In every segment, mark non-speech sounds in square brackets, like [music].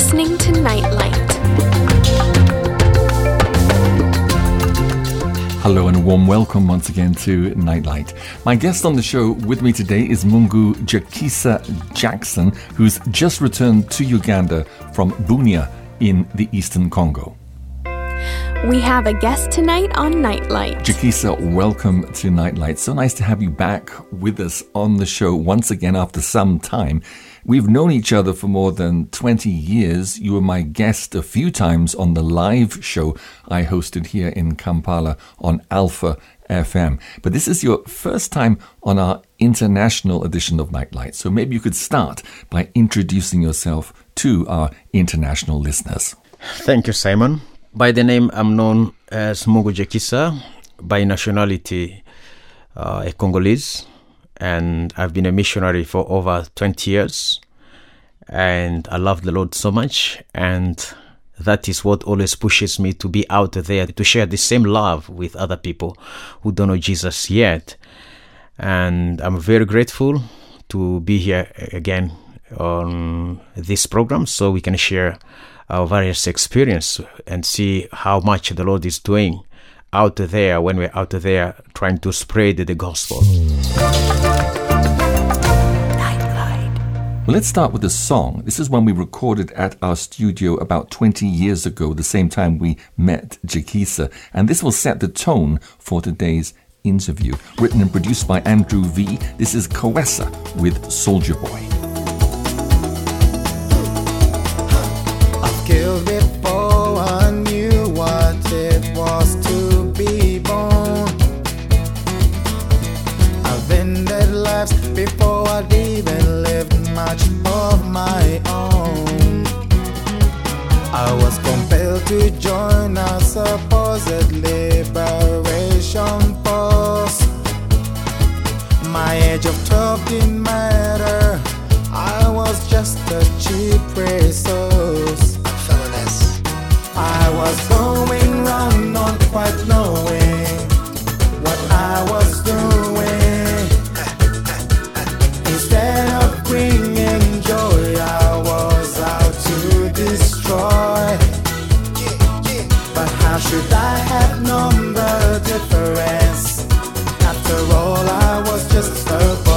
listening to Nightlight. Hello and a warm welcome once again to Nightlight. My guest on the show with me today is Mungu Jakisa Jackson, who's just returned to Uganda from Bunia in the eastern Congo. We have a guest tonight on Nightlight. Jakisa, welcome to Nightlight. So nice to have you back with us on the show once again after some time. We've known each other for more than 20 years. You were my guest a few times on the live show I hosted here in Kampala on Alpha FM. But this is your first time on our international edition of Nightlight. So maybe you could start by introducing yourself to our international listeners. Thank you, Simon. By the name, I'm known as Mungu Jakisa. By nationality, uh, a Congolese and I've been a missionary for over 20 years. And I love the Lord so much. And that is what always pushes me to be out there to share the same love with other people who don't know Jesus yet. And I'm very grateful to be here again on this program so we can share our various experience and see how much the Lord is doing out there when we're out there trying to spread the gospel. Well, let's start with a song. This is one we recorded at our studio about 20 years ago, the same time we met Jakisa, and this will set the tone for today's interview. Written and produced by Andrew V. This is Kawesa with Soldier Boy. To join a supposed liberation force. My age of 12 didn't matter. I was just a cheap resource. I was going But how should I have known the difference? After all, I was just a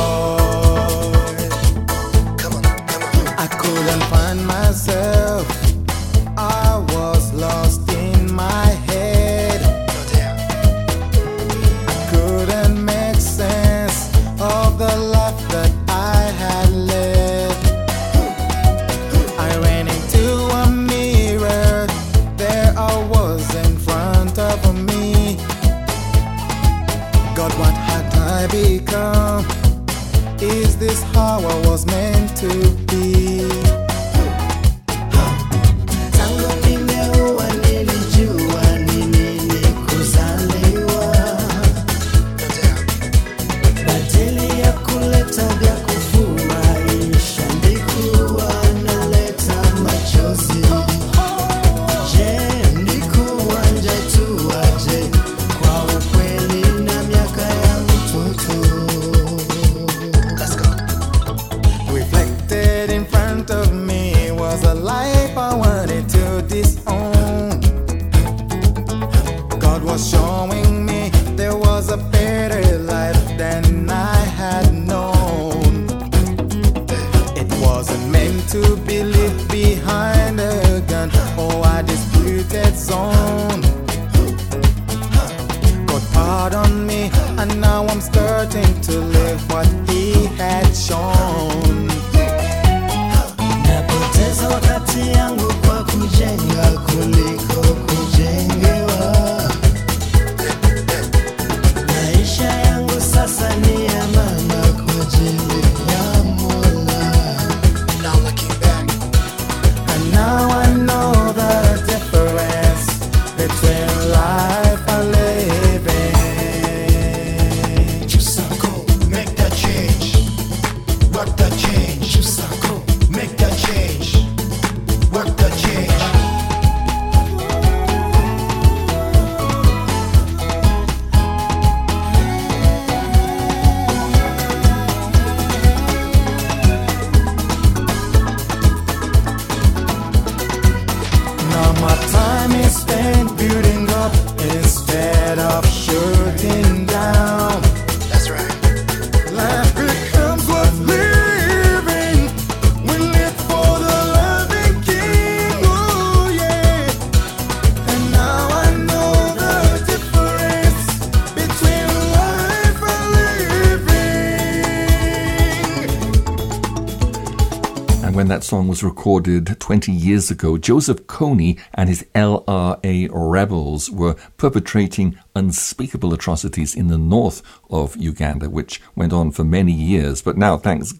that song was recorded 20 years ago, Joseph Kony and his LRA rebels were perpetrating unspeakable atrocities in the north of Uganda, which went on for many years. But now, thanks.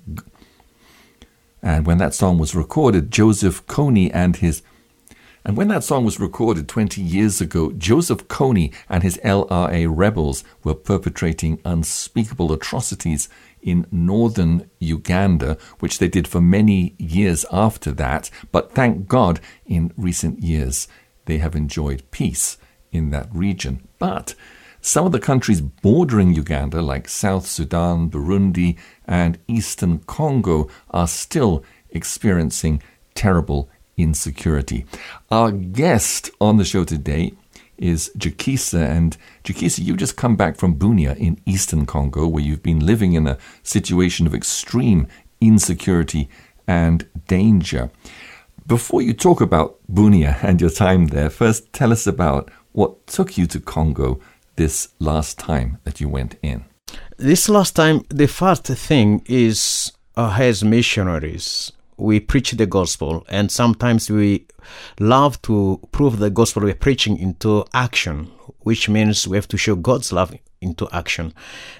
And when that song was recorded, Joseph Kony and his and when that song was recorded 20 years ago, Joseph Kony and his LRA rebels were perpetrating unspeakable atrocities in northern Uganda, which they did for many years after that. But thank God, in recent years, they have enjoyed peace in that region. But some of the countries bordering Uganda, like South Sudan, Burundi, and Eastern Congo, are still experiencing terrible insecurity. Our guest on the show today is Jakisa. And Jakisa, you just come back from Bunia in eastern Congo, where you've been living in a situation of extreme insecurity and danger. Before you talk about Bunia [laughs] and your time there, first tell us about what took you to Congo this last time that you went in. This last time, the first thing is uh, as missionaries, we preach the gospel, and sometimes we love to prove the gospel we're preaching into action, which means we have to show God's love into action.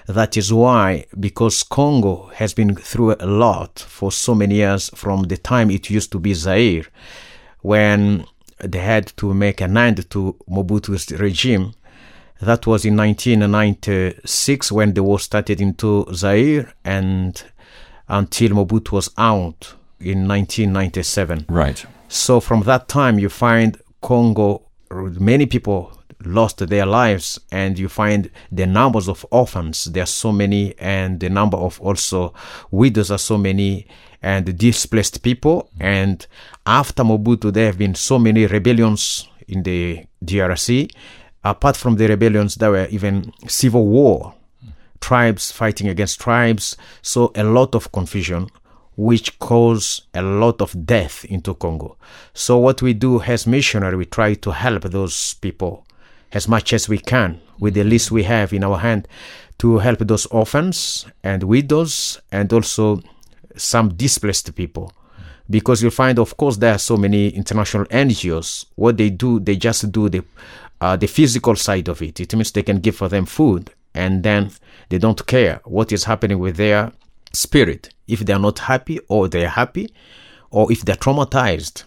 That is why, because Congo has been through a lot for so many years from the time it used to be Zaire, when they had to make an end to Mobutu's regime. That was in 1996 when the war started into Zaire and until Mobutu was out in 1997. Right. So from that time, you find Congo, many people lost their lives, and you find the numbers of orphans. There are so many, and the number of also widows are so many, and displaced people. And after Mobutu, there have been so many rebellions in the DRC. Apart from the rebellions, there were even civil war, tribes fighting against tribes. So a lot of confusion which cause a lot of death into Congo. So what we do as missionary, we try to help those people as much as we can with the least we have in our hand to help those orphans and widows and also some displaced people. Because you'll find, of course, there are so many international NGOs. What they do, they just do the uh, the physical side of it. It means they can give for them food, and then they don't care what is happening with their spirit if they are not happy or they are happy or if they're traumatized.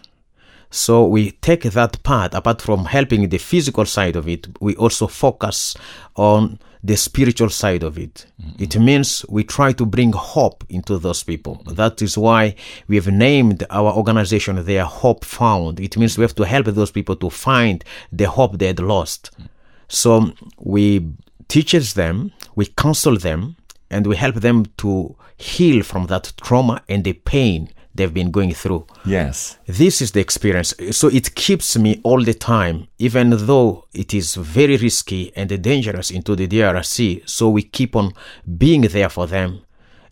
So we take that part apart from helping the physical side of it we also focus on the spiritual side of it. Mm-hmm. it means we try to bring hope into those people. That is why we have named our organization their hope found. It means we have to help those people to find the hope they had lost. Mm-hmm. so we teaches them we counsel them and we help them to heal from that trauma and the pain they've been going through. Yes. This is the experience. So it keeps me all the time, even though it is very risky and dangerous into the DRC. So we keep on being there for them.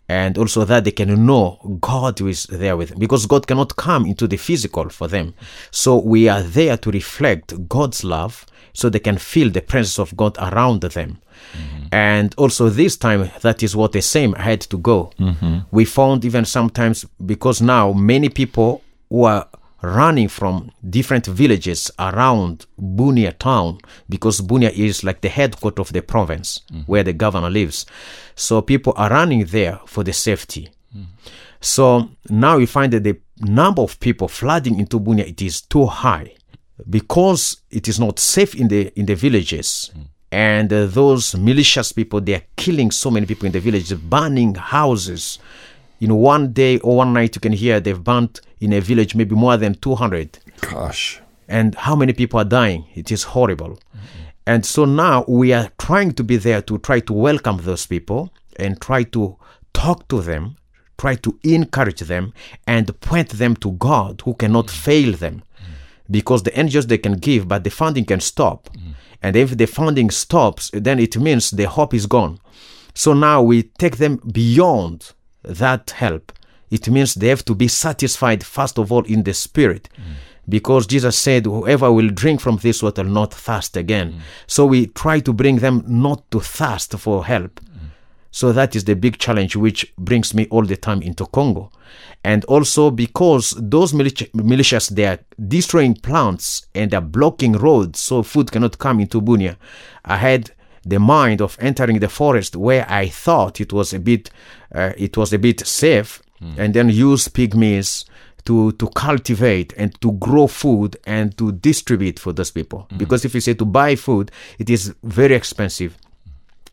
And also that they can know God is there with them because God cannot come into the physical for them. So we are there to reflect God's love so they can feel the presence of God around them. Mm-hmm. And also this time, that is what the same had to go. Mm-hmm. We found even sometimes because now many people who are running from different villages around Bunia town because Bunia is like the headquarters of the province mm-hmm. where the governor lives. So people are running there for the safety. Mm-hmm. So now we find that the number of people flooding into Bunia it is too high because it is not safe in the in the villages. Mm-hmm and uh, those malicious people they are killing so many people in the village burning houses in one day or one night you can hear they've burnt in a village maybe more than 200 gosh and how many people are dying it is horrible mm-hmm. and so now we are trying to be there to try to welcome those people and try to talk to them try to encourage them and point them to god who cannot fail them mm-hmm. because the angels they can give but the funding can stop mm-hmm. And if the funding stops, then it means the hope is gone. So now we take them beyond that help. It means they have to be satisfied, first of all, in the spirit. Mm. Because Jesus said, Whoever will drink from this water not thirst again. Mm. So we try to bring them not to thirst for help. Mm. So that is the big challenge which brings me all the time into Congo. And also because those militia- militias, they are destroying plants and they're blocking roads so food cannot come into Bunia. I had the mind of entering the forest where I thought it was a bit, uh, it was a bit safe and then use pygmies to, to cultivate and to grow food and to distribute for those people. Because if you say to buy food, it is very expensive.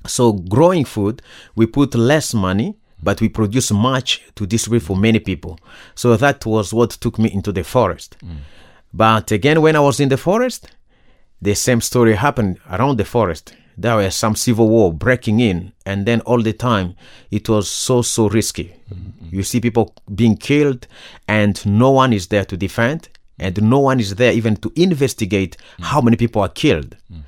So growing food, we put less money, but we produce much to distribute for many people. So that was what took me into the forest. Mm. But again, when I was in the forest, the same story happened around the forest. There was some civil war breaking in, and then all the time it was so so risky. Mm-hmm. You see people being killed, and no one is there to defend, and no one is there even to investigate mm. how many people are killed. Mm.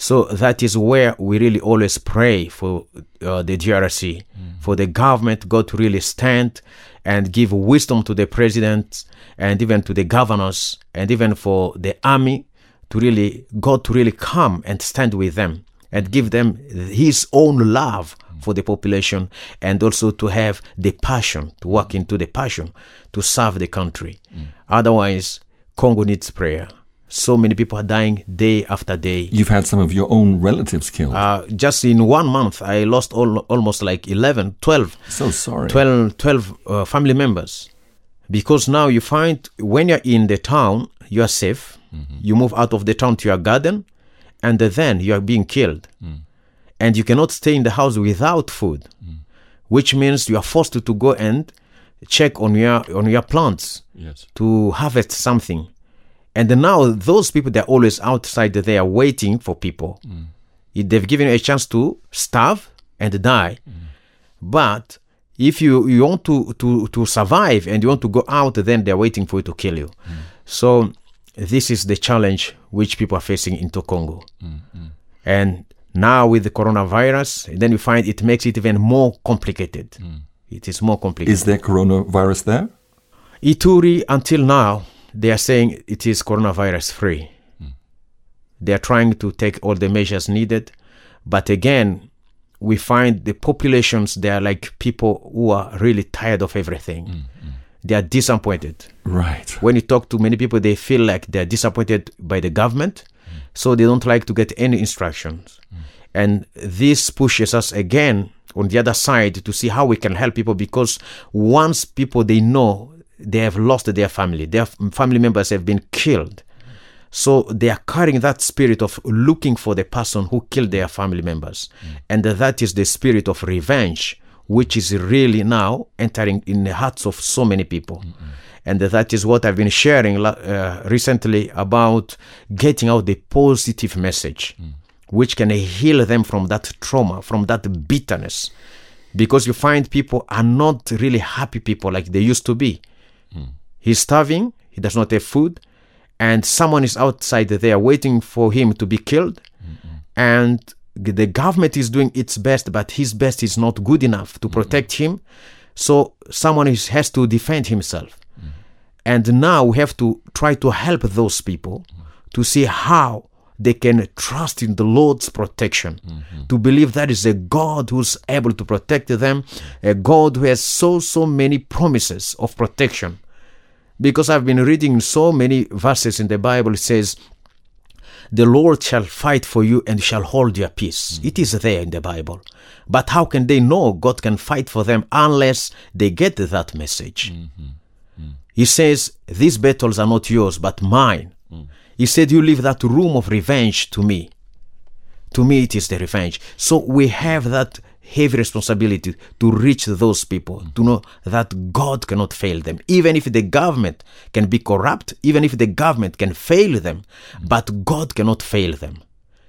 So that is where we really always pray for uh, the DRC, for the government, God to really stand and give wisdom to the president and even to the governors and even for the army to really, God to really come and stand with them and give them His own love for the population and also to have the passion, to walk into the passion to serve the country. Otherwise, Congo needs prayer. So many people are dying day after day. You've had some of your own relatives killed. Uh, just in one month, I lost all, almost like 11, 12, so sorry. 12, 12 uh, family members. Because now you find when you're in the town, you are safe. You move out of the town to your garden, and then you are being killed. And you cannot stay in the house without food, which means you are forced to, to go and check on your on your plants Yes. to harvest something. And now those people they're always outside they are waiting for people. If They've given you a chance to starve and die. But if you, you want to, to, to survive and you want to go out, then they're waiting for you to kill you. So this is the challenge which people are facing into Congo. And now with the coronavirus, then you find it makes it even more complicated. It is more complicated. Is there coronavirus there? Ituri, until now, they are saying it is coronavirus free. Hmm. They are trying to take all the measures needed. But again, we find the populations, they are like people who are really tired of everything. Hmm, hmm. They are disappointed. Right. When you talk to many people, they feel like they're disappointed by the government, so they don't like to get any instructions. And this pushes us again on the other side to see how we can help people because once people they know they have lost their family, their family members have been killed. So they are carrying that spirit of looking for the person who killed their family members. And that is the spirit of revenge, which is really now entering in the hearts of so many people. And that is what I've been sharing uh, recently about getting out the positive message, which can heal them from that trauma, from that bitterness. Because you find people are not really happy people like they used to be. He's starving, he does not have food, and someone is outside there waiting for him to be killed. And the government is doing its best, but his best is not good enough to protect him. So someone is, has to defend himself. And now we have to try to help those people to see how they can trust in the Lord's protection, to believe that is a God who's able to protect them, a God who has so, so many promises of protection. Because I've been reading so many verses in the Bible, it says, the Lord shall fight for you and shall hold your peace. Mm-hmm. It is there in the Bible. But how can they know God can fight for them unless they get that message? Mm-hmm. Mm-hmm. He says, These battles are not yours, but mine. Mm. He said, You leave that room of revenge to me. To me, it is the revenge. So we have that heavy responsibility to reach those people, to know that God cannot fail them. Even if the government can be corrupt, even if the government can fail them, but God cannot fail them.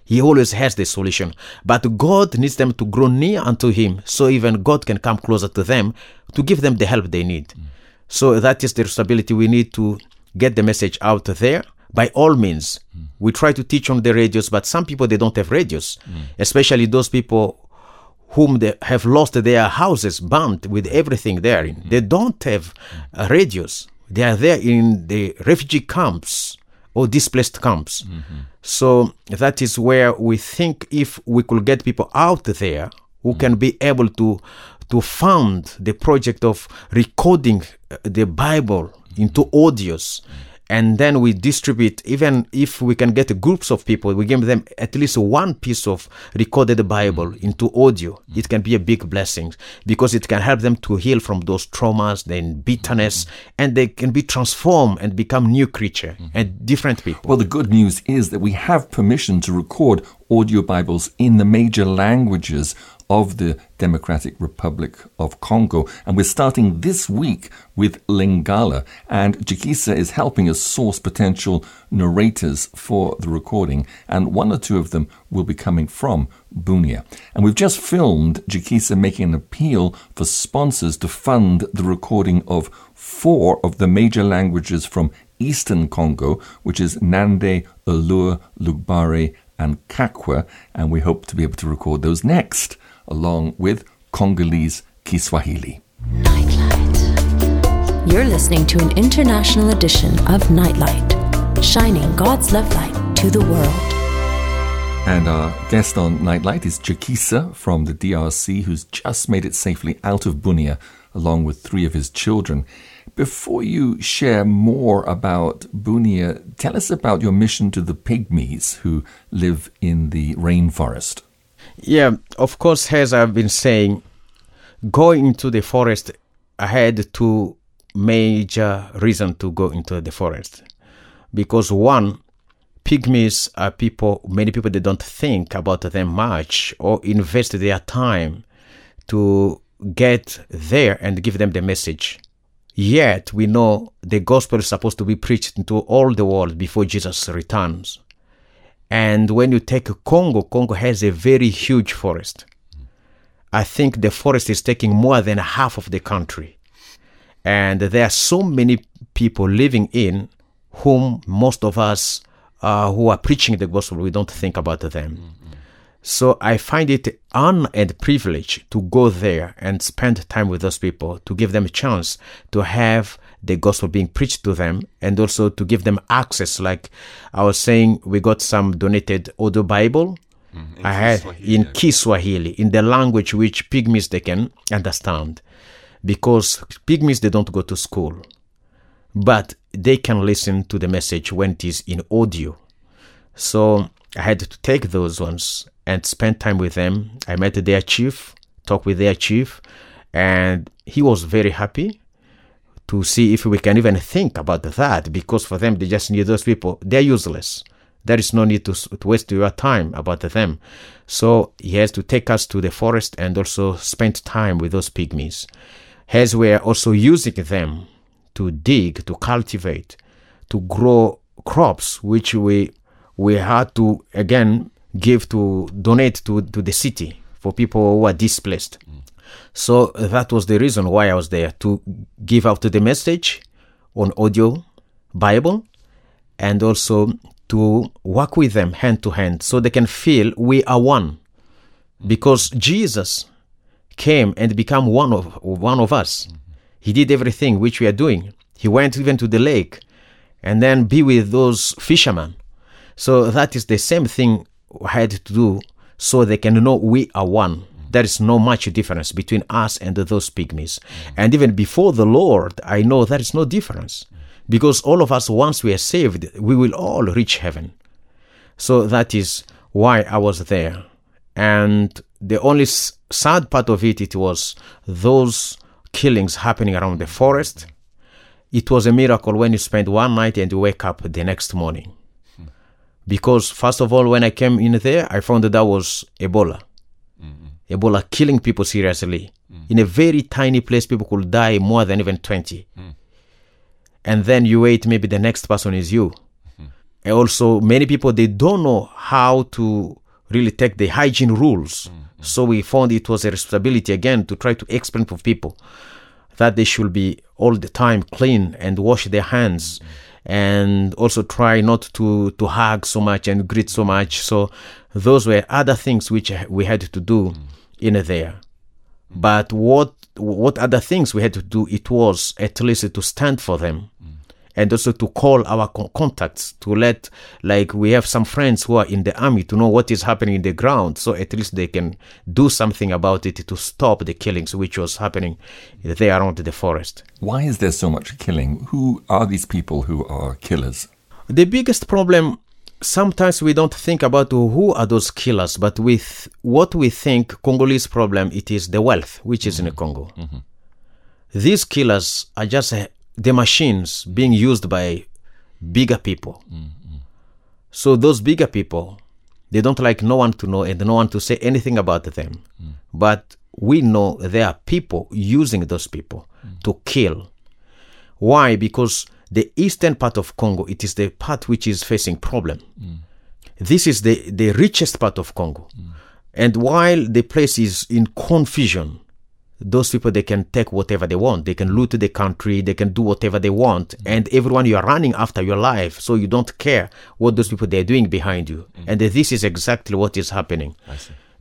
He always has the solution. But God needs them to grow near unto Him so even God can come closer to them to give them the help they need. So that is the responsibility we need to get the message out there by all means. We try to teach on the radios, but some people they don't have radios, mm. especially those people whom they have lost their houses burned with everything therein. They don't have uh, radios. They are there in the refugee camps or displaced camps. So that is where we think if we could get people out there who can be able to to fund the project of recording uh, the Bible into audios. And then we distribute, even if we can get groups of people, we give them at least one piece of recorded Bible mm. into audio. It can be a big blessing because it can help them to heal from those traumas, then bitterness, mm-hmm. and they can be transformed and become new creature mm-hmm. and different people. Well, the good news is that we have permission to record audio Bibles in the major languages of the Democratic Republic of Congo. And we're starting this week with Lingala. And Jakisa is helping us source potential narrators for the recording. And one or two of them will be coming from Bunia. And we've just filmed Jakisa making an appeal for sponsors to fund the recording of four of the major languages from Eastern Congo, which is Nande, Alur, Lugbare, and Kakwa. And we hope to be able to record those next along with Congolese Kiswahili. Nightlight. You're listening to an international edition of Nightlight, shining God's love light to the world. And our guest on Nightlight is Jakisa from the DRC, who's just made it safely out of Bunia along with three of his children. Before you share more about Bunia, tell us about your mission to the pygmies who live in the rainforest. Yeah, of course, as I've been saying, going into the forest, I had two major reasons to go into the forest. Because one, pygmies are people, many people, they don't think about them much or invest their time to get there and give them the message. Yet we know the gospel is supposed to be preached into all the world before Jesus returns. And when you take Congo, Congo has a very huge forest. I think the forest is taking more than half of the country. And there are so many people living in whom most of us uh, who are preaching the gospel, we don't think about them. So I find it honor and privilege to go there and spend time with those people, to give them a chance to have the gospel being preached to them and also to give them access. Like I was saying, we got some donated audio Bible. Mm, I had in Kiswahili, in the language which pygmies they can understand. Because pygmies they don't go to school. But they can listen to the message when it is in audio. So I had to take those ones and spend time with them. I met their chief, talked with their chief, and he was very happy to see if we can even think about that because for them they just need those people. They're useless. There is no need to, to waste your time about them. So he has to take us to the forest and also spend time with those pygmies. As we are also using them to dig, to cultivate, to grow crops, which we we had to again give to donate to, to the city for people who are displaced. So that was the reason why I was there to give out the message on audio Bible and also to work with them hand to hand so they can feel we are one. Because Jesus came and became one of one of us. He did everything which we are doing. He went even to the lake and then be with those fishermen. So that is the same thing I had to do so they can know we are one. There is no much difference between us and those pygmies. And even before the Lord, I know there is no difference. Because all of us, once we are saved, we will all reach heaven. So that is why I was there. And the only sad part of it, it was those killings happening around the forest. It was a miracle when you spend one night and you wake up the next morning. Because, first of all, when I came in there, I found that that was Ebola. Mm-hmm. Ebola killing people seriously. Mm. In a very tiny place, people could die more than even 20. Mm. And then you wait, maybe the next person is you. Mm-hmm. And also, many people, they don't know how to really take the hygiene rules. Mm-hmm. So we found it was a responsibility again to try to explain to people that they should be all the time clean and wash their hands and also try not to to hug so much and greet so much. So those were other things which we had to do mm. in there. But what what other things we had to do it was at least to stand for them and also to call our contacts to let like we have some friends who are in the army to know what is happening in the ground so at least they can do something about it to stop the killings which was happening there around the forest Why is there so much killing? Who are these people who are killers? the biggest problem sometimes we don't think about who are those killers but with what we think congolese problem it is the wealth which is in the mm-hmm. congo mm-hmm. these killers are just the machines being used by bigger people. So those bigger people they don't like no one to know and no one to say anything about them. But we know there are people using those people to kill. Why? Because the eastern part of congo it is the part which is facing problem. This is the, the richest part of congo. And while the place is in confusion those people they can take whatever they want. They can loot the country. They can do whatever they want. Mm-hmm. And everyone you are running after your life so you don't care what those people they're doing behind you. Mm-hmm. And this is exactly what is happening.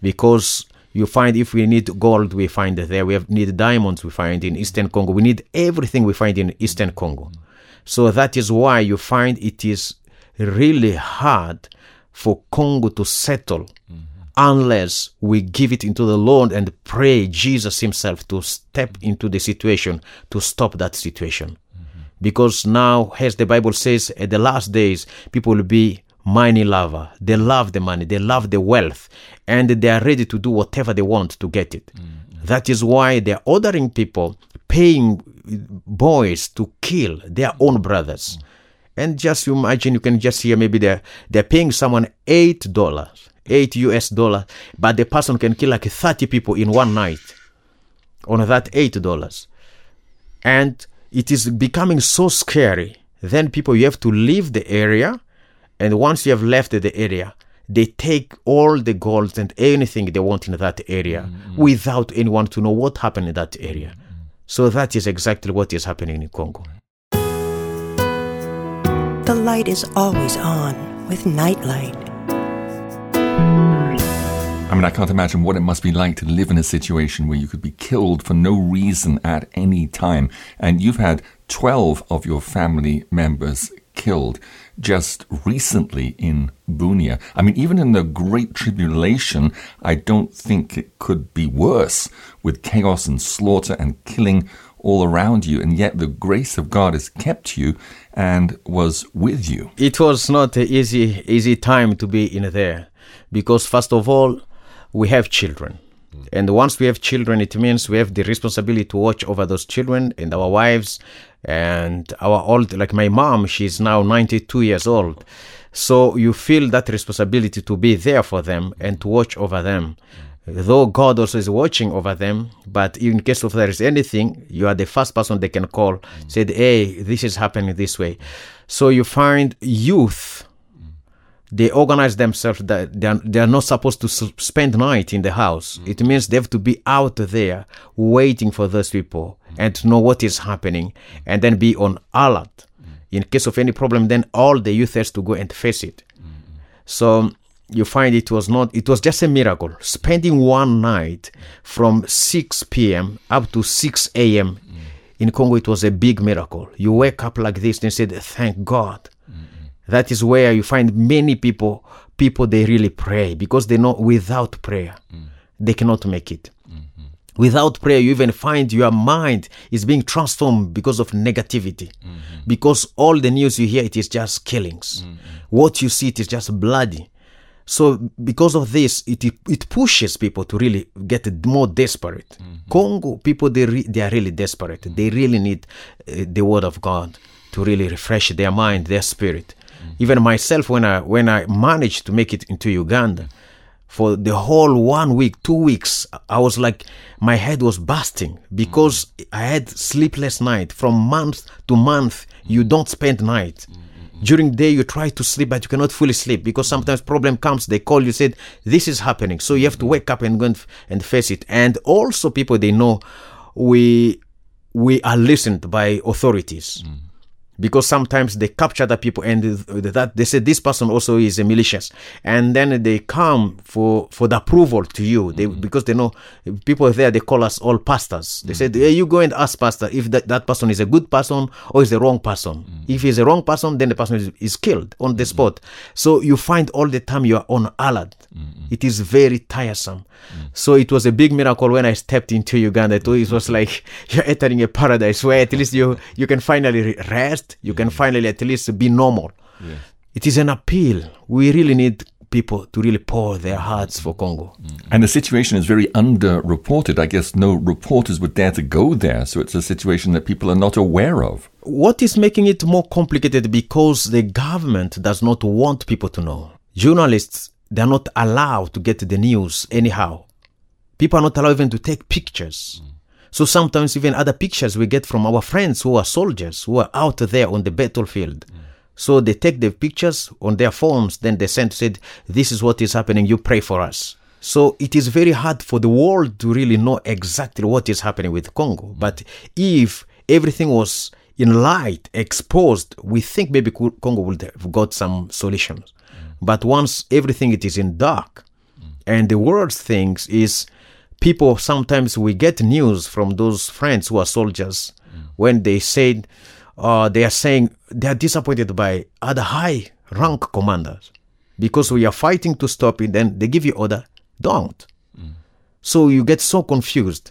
Because you find if we need gold we find it there. We have, need diamonds we find in eastern congo. We need everything we find in eastern congo. Mm-hmm. So that is why you find it is really hard for congo to settle unless we give it into the Lord and pray Jesus Himself to step into the situation to stop that situation. Because now, as the Bible says, at the last days, people will be money lover. They love the money, they love the wealth, and they are ready to do whatever they want to get it. Mm-hmm. That is why they are ordering people, paying boys to kill their own brothers. Mm-hmm. And just imagine, you can just hear maybe they're they're paying someone eight dollars, eight US dollar, but the person can kill like thirty people in one night on that eight dollars, and it is becoming so scary. Then people you have to leave the area, and once you have left the area, they take all the gold and anything they want in that area mm, mm. without anyone to know what happened in that area. Mm, so that is exactly what is happening in Congo. The light is always on with Nightlight. I mean, I can't imagine what it must be like to live in a situation where you could be killed for no reason at any time. And you've had 12 of your family members killed just recently in Bunia. I mean, even in the Great Tribulation, I don't think it could be worse with chaos and slaughter and killing all around you. And yet the grace of God has kept you and was with you. it was not an easy easy time to be in there because first of all we have children. Mm. And once we have children it means we have the responsibility to watch over those children and our wives and our old like my mom she's now 92 years old. So you feel that responsibility to be there for them and to watch over them. Mm. Though god also is watching over them but in case of there is anything you are the first person they can call mm. said hey this is happening this way. So you find youth they organize themselves that they are, they are not supposed to spend night in the house. Mm. It means they have to be out there waiting for those people mm. and to know what is happening and then be on alert. Mm. In case of any problem then all the youth has to go and face it. Mm-hmm. So you find it was not it was just a miracle. Spending one night from 6 p.m up to 6 a.m in congo it was a big miracle. You wake up like this and said thank god that is where you find many people people they really pray because they know without prayer mm. they cannot make it. Mm-hmm. Without prayer you even find your mind is being transformed because of negativity. Mm-hmm. Because all the news you hear it is just killings. Mm-hmm. What you see it is just bloody. So because of this it it pushes people to really get more desperate. Congo people they re- they are really desperate. They really need uh, the word of god to really refresh their mind their spirit Mm-hmm. even myself when i when i managed to make it into uganda for the whole one week two weeks i was like my head was busting because mm-hmm. i had sleepless night. From month to month you don't spend night. Mm-hmm. During day you try to sleep but you cannot fully sleep because sometimes problem comes. They call you said this is happening. So you have to wake up and go and, and face it. And also people they know we we are listened by authorities because sometimes they capture the people and that they say this person also is a malicious. And then they come for for the approval to you. They mm-hmm. because they know people there they call us all pastors. They mm-hmm. said hey, you go and ask pastor if that, that person is a good person or is the wrong person. Mm-hmm. If he's a wrong person then the person is, is killed on the spot. So you find all the time you are on alert. It is very tiresome. So it was a big miracle when i stepped into uganda it was- it was like [laughs] you're entering a paradise where at least you you can finally re- rest you can finally at least be normal. It is an appeal. We really need people to really pour their hearts for congo. Mm. And the situation is very underreported. I guess no reporters would dare to go there, so it's a situation that people are not aware of. what is making it more complicated? Because the government does not want people to know. Journalists they're not allowed to get the news anyhow. People are not allowed even to take pictures mm. So sometimes even other pictures we get from our friends who are soldiers who are out there on the battlefield. So they take the pictures on their phones then they send said this is what is happening you pray for us. So it is very hard for the world to really know exactly what is happening with congo. But if everything was in light exposed we think maybe congo would have got some solutions. But once everything it is in dark and the world thinks is people sometimes we get news from those friends who are soldiers when they said uh, they are saying they are disappointed by other high rank commanders because we are fighting to stop it then they give you order don't. So you get so confused.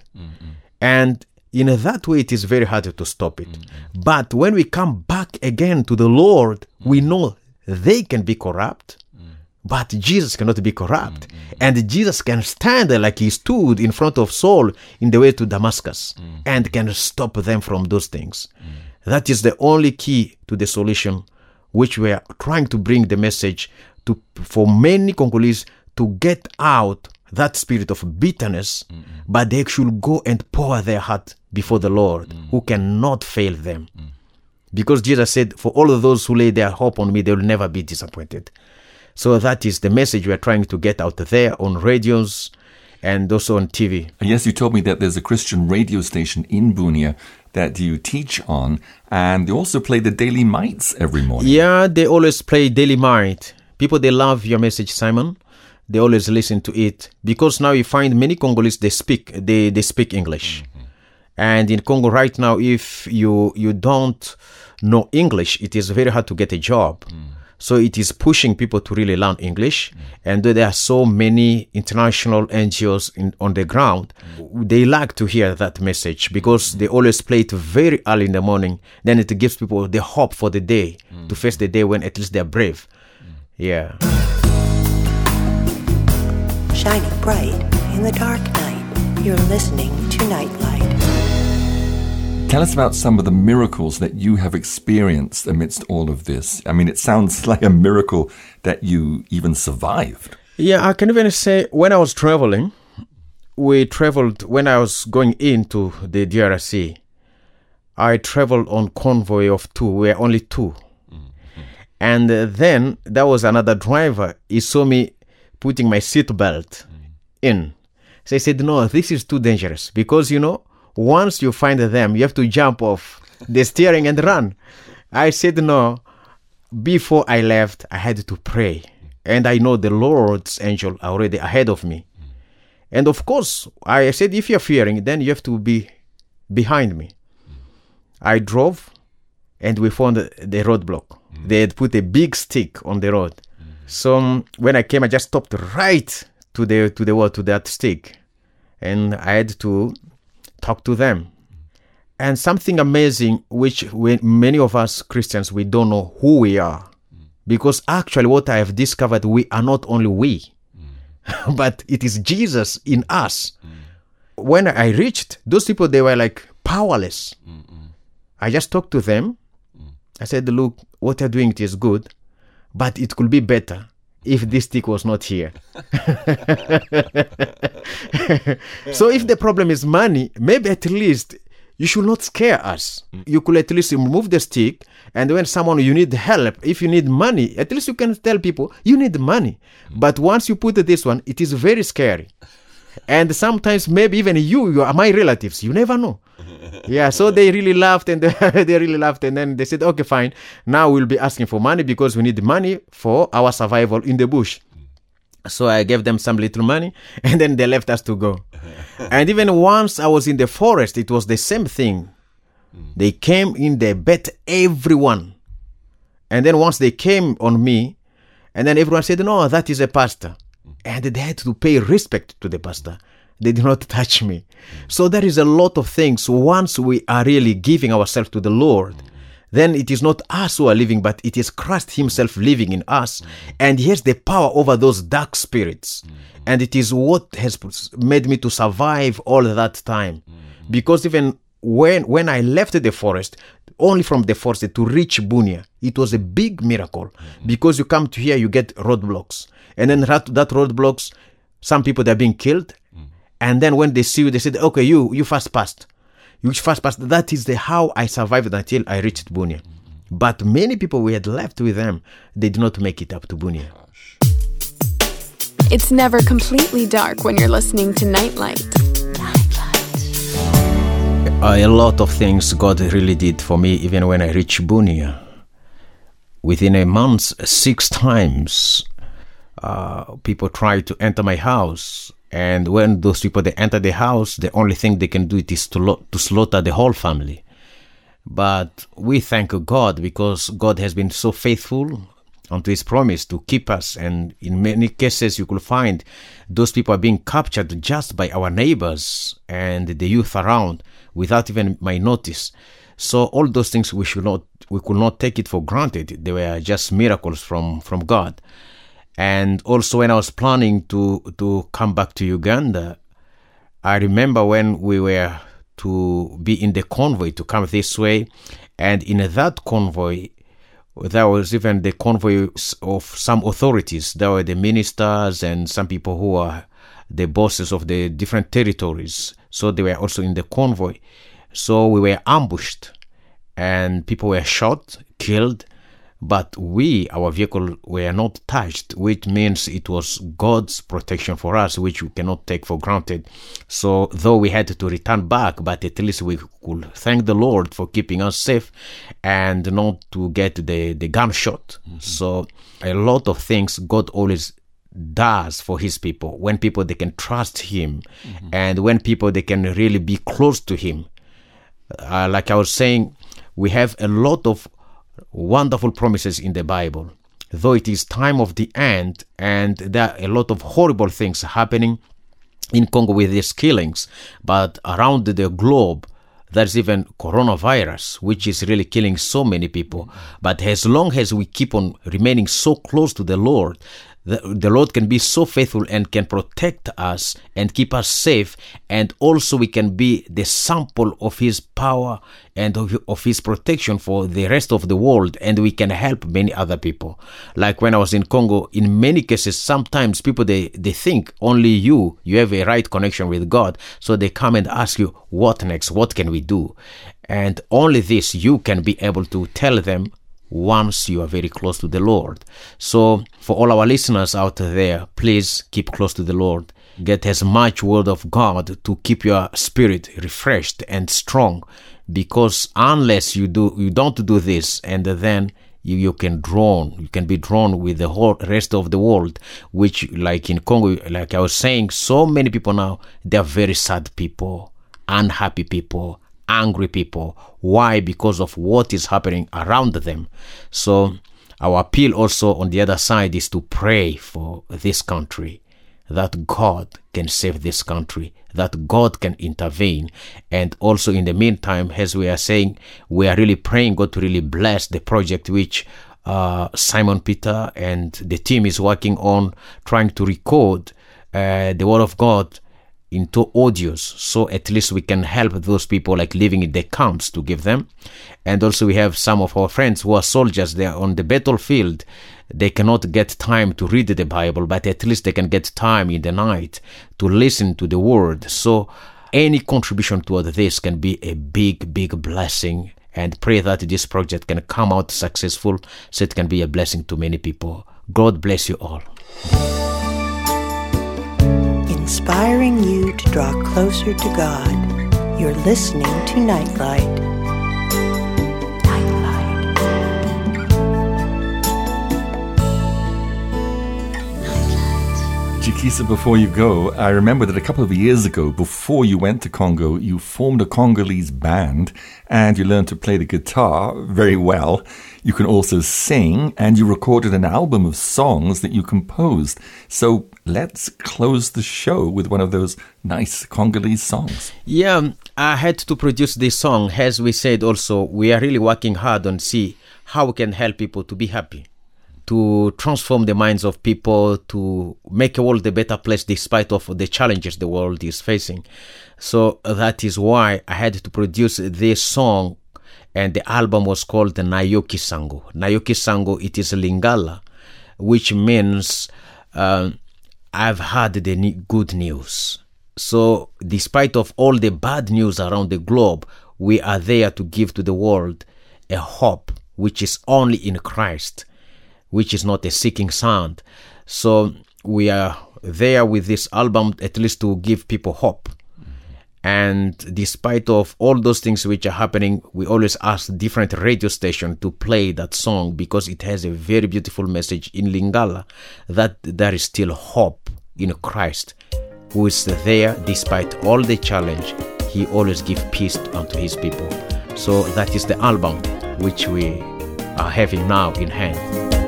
And in that way it is very hard to stop it. But when we come back again to the lord we know they can be corrupt but Jesus cannot be corrupt. Mm, mm. And Jesus can stand like he stood in front of Saul in the way to Damascus mm. and can stop them from those things. That is the only key to the solution, which we are trying to bring the message to for many Congolese to get out that spirit of bitterness, but they should go and pour their heart before the Lord, who cannot fail them. Because Jesus said, For all of those who lay their hope on me, they will never be disappointed. So that is the message we are trying to get out there on radios and also on TV. Yes, you told me that there's a Christian radio station in Bunia that you teach on, and they also play the Daily Mites every morning. Yeah, they always play Daily Might. People they love your message, Simon. They always listen to it because now you find many Congolese they speak they, they speak English. Mm-hmm. And in Congo right now, if you you don't know English, it is very hard to get a job. Mm. So it is pushing people to really learn English. Mm. And there are so many international NGOs in, on the ground. They like to hear that message because mm. they always play it very early in the morning. Then it gives people the hope for the day mm. to face the day when at least they're brave. Yeah. Shining bright in the dark night, you're listening to Nightlight. Tell us about some of the miracles that you have experienced amidst all of this. I mean, it sounds [laughs] like a miracle that you even survived. Yeah, I can even say when I was traveling, we traveled when I was going into the DRC. I traveled on convoy of two. We were only 2 and uh, then there was another driver. He saw me putting my seat belt in. So he said, "No, this is too dangerous because you know once you find them, you have to jump off the steering and run." I said, "No." Before I left, I had to pray, and I know the Lord's angel already ahead of me. And of course, I said, if you're fearing, then you have to be behind me. I drove and we found the, roadblock. They had put a big stick on the road. So um, when I came, I just stopped right to the to the wall to that stick, and I had to talk to them. And something amazing, which we, many of us Christians we don't know who we are, because actually what I have discovered, we are not only we, [laughs] but it is Jesus in us. When I reached, those people they were like powerless. I just talked to them. I said, "Look, what you're doing is good, but it could be better if this stick was not here." [laughs] so if the problem is money, maybe at least you should not scare us. Mm. You could at least remove the stick, and when someone you need help, if you need money, at least you can tell people you need money. Mm. But once you put this one, it is very scary. And sometimes maybe even you, you are my relatives. You never know. [laughs] yeah, so they really laughed and [laughs] they really laughed. And then they said, okay, fine. Now we'll be asking for money because we need money for our survival in the bush. [laughs] So I gave them some little money and then they left us to go. and even once I was in the forest, it was the same thing. Hmm. They came in, they bet everyone. And then once they came on me, and then everyone said, No, that is a pastor. And they had to pay respect to the pastor. They did not [laughs] touch me. So there is a lot of things. Once we are really giving ourselves to the Lord, then it is not us who are living, but it is Christ Himself living in us. And He has the power over those dark spirits. And it is what has made me to survive all that time. Because even when when I left the forest, only from the forest to reach Bunia, it was a big miracle. Because you come to here, you get roadblocks. And then that, that roadblocks, some people they're being killed. Mm. And then when they see you, they said, okay, you, you fast passed. You fast passed. That is the how I survived until I reached Bunia. Mm-hmm. But many people we had left with them, they did not make it up to Bunia. It's never completely dark when you're listening to Nightlight. A lot of things God really did for me, even when I reached Bunia. Within a month, six times, uh, people try to enter my house. And when those people they enter the house, the only thing they can do it is to lo- to slaughter the whole family. But we thank God because God has been so faithful unto His promise to keep us. And in many cases, you could find those people are being captured just by our neighbors and the youth around without even my notice. So all those things we should not we could not take it for granted. They were just miracles from from God. And also when I was planning to to come back to Uganda, I remember when we were to be in the convoy to come this way, and in that convoy, there was even the convoy of some authorities. There were the ministers and some people who are the bosses of the different territories. So they were also in the convoy. So we were ambushed, and people were shot, killed, but we, our vehicle, were not touched, which means it was God's protection for us, which we cannot take for granted. So, though we had to return back, but at least we could thank the Lord for keeping us safe and not to get the, the gunshot. So, a lot of things God always does for his people when people they can trust him and when people they can really be close to him uh, like i was saying we have a lot of wonderful promises in the Bible. Though it is time of the end and there are a lot of horrible things happening in Congo with these killings, but around the globe, there's even coronavirus, which is really killing so many people. But as long as we keep on remaining so close to the Lord, the, Lord can be so faithful and can protect us and keep us safe. And also, we can be the sample of His power and of, of His protection for the rest of the world. And we can help many other people. Like when I was in Congo, in many cases, sometimes people they, they think only you, you have a right connection with God. So they come and ask you, what next? What can we do? And only this you can be able to tell them once you are very close to the Lord. So, for all our listeners out there, please keep close to the Lord. Get as much word of God to keep your spirit refreshed and strong because unless you do you don't do this and then you, you can drawn you can be drawn with the whole rest of the world which like in congo like i was saying so many people now they're very sad people unhappy people angry people. Why? Because of what is happening around them. So, our appeal also on the other side is to pray for this country that God can save this country, that God can intervene. And also, in the meantime, as we are saying, we are really praying God to really bless the project which uh, Simon Peter and the team is working on, trying to record uh, the Word of God into audios so at least we can help those people like living in the camps to give them. And also we have some of our friends who are soldiers they are on the battlefield. They cannot get time to read the bible but at least they can get time in the night to listen to the word. So any contribution toward this can be a big big blessing. And pray that this project can come out successful so it can be a blessing to many people. God bless you all inspiring you to draw closer to God. You're listening to Nightlight. Jakisa, before you go, I remember that a couple of years ago, before you went to Congo, you formed a Congolese band and you learned to play the guitar very well. You can also sing and you recorded an album of songs that you composed. So let's close the show with one of those nice Congolese songs. Yeah, I had to produce this song. As we said, also, we are really working hard on see how we can help people to be happy, to transform the minds of people, to make a world a better place despite of the challenges the world is facing. So that is why I had to produce this song, and the album was called Nayoki Sango. Nayoki Sango, it is Lingala, which means uh, I've had the good news. So, despite of all the bad news around the globe, we are there to give to the world a hope which is only in Christ, which is not a seeking sound. So, we are there with this album at least to give people hope. And despite of all those things which are happening, we always ask different radio station to play that song because it has a very beautiful message in Lingala that there is still hope in Christ who is there despite all the challenge. He always give peace unto his people. So that is the album which we are having now in hand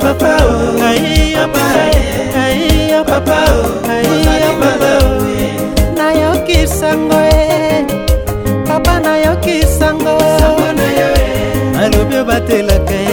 papa o Aïe ya papa oh. Aïe eh. ya papa o Aïe ya papa o Nayoki sango e Papa nayoki sango Sango na yo e Alobi batelaka e eh.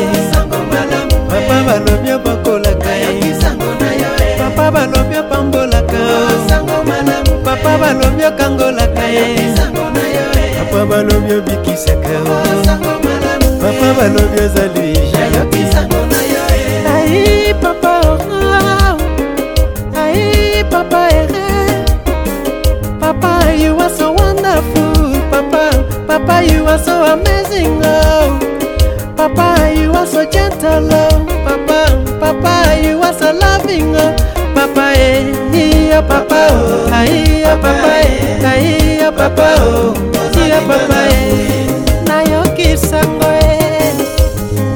Papa oh ai ya papa eh ai ya papa oh iya papa eh nayoki sango eh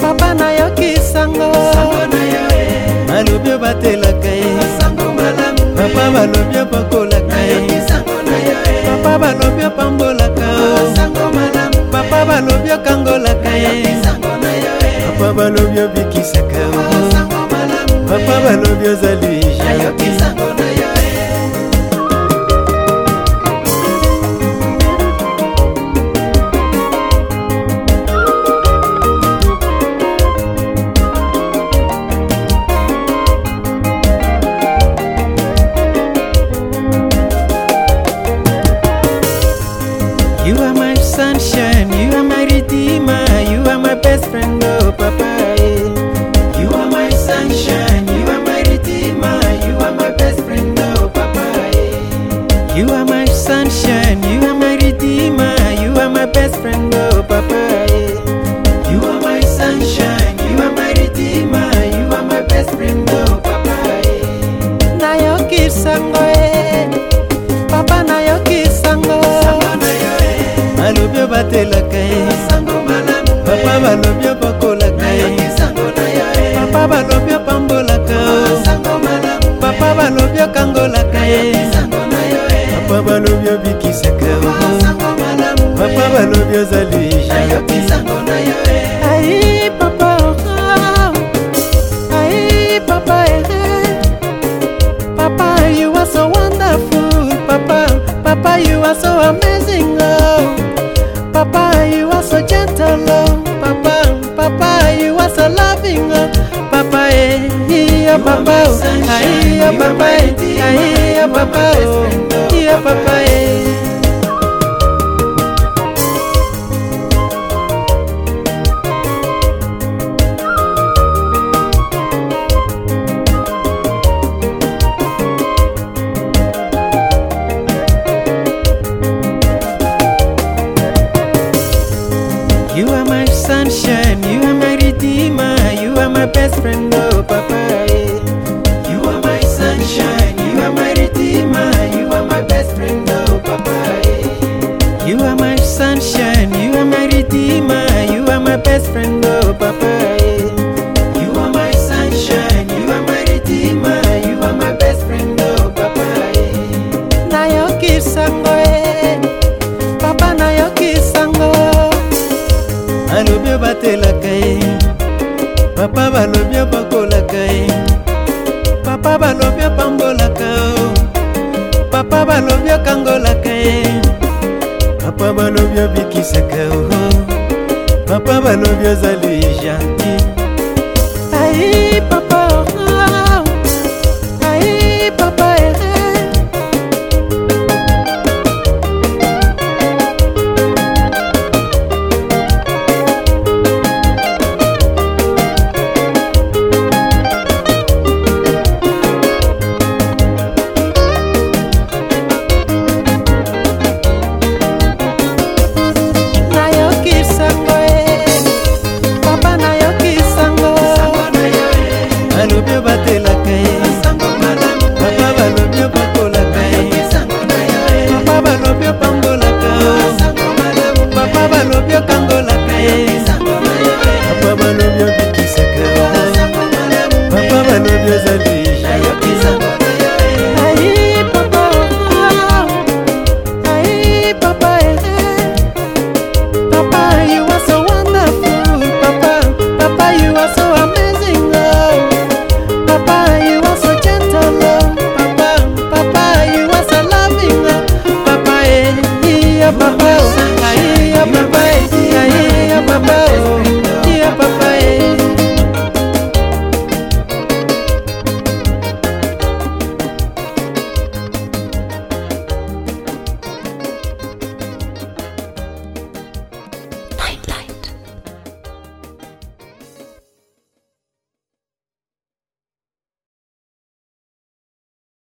papa nayoki sango balobi batelaka ye papa balobi bakolaka ye papa balobi pambolaka papa balobi kangolaka ye papa balobi bikisaka papa balobi ozali balobi batelaka ye. Papa balobi bakolaka ye. Papa balobi pambolaka papa balobi kangolaka ye. Papa balobi bikisaka papa balobi ozali ai papa oh, ai papa ere. Papa you are so wonderful. Papa papa you are so amazing ya papa o. Ai ya papa e, ai ya papa o. Ya papa e.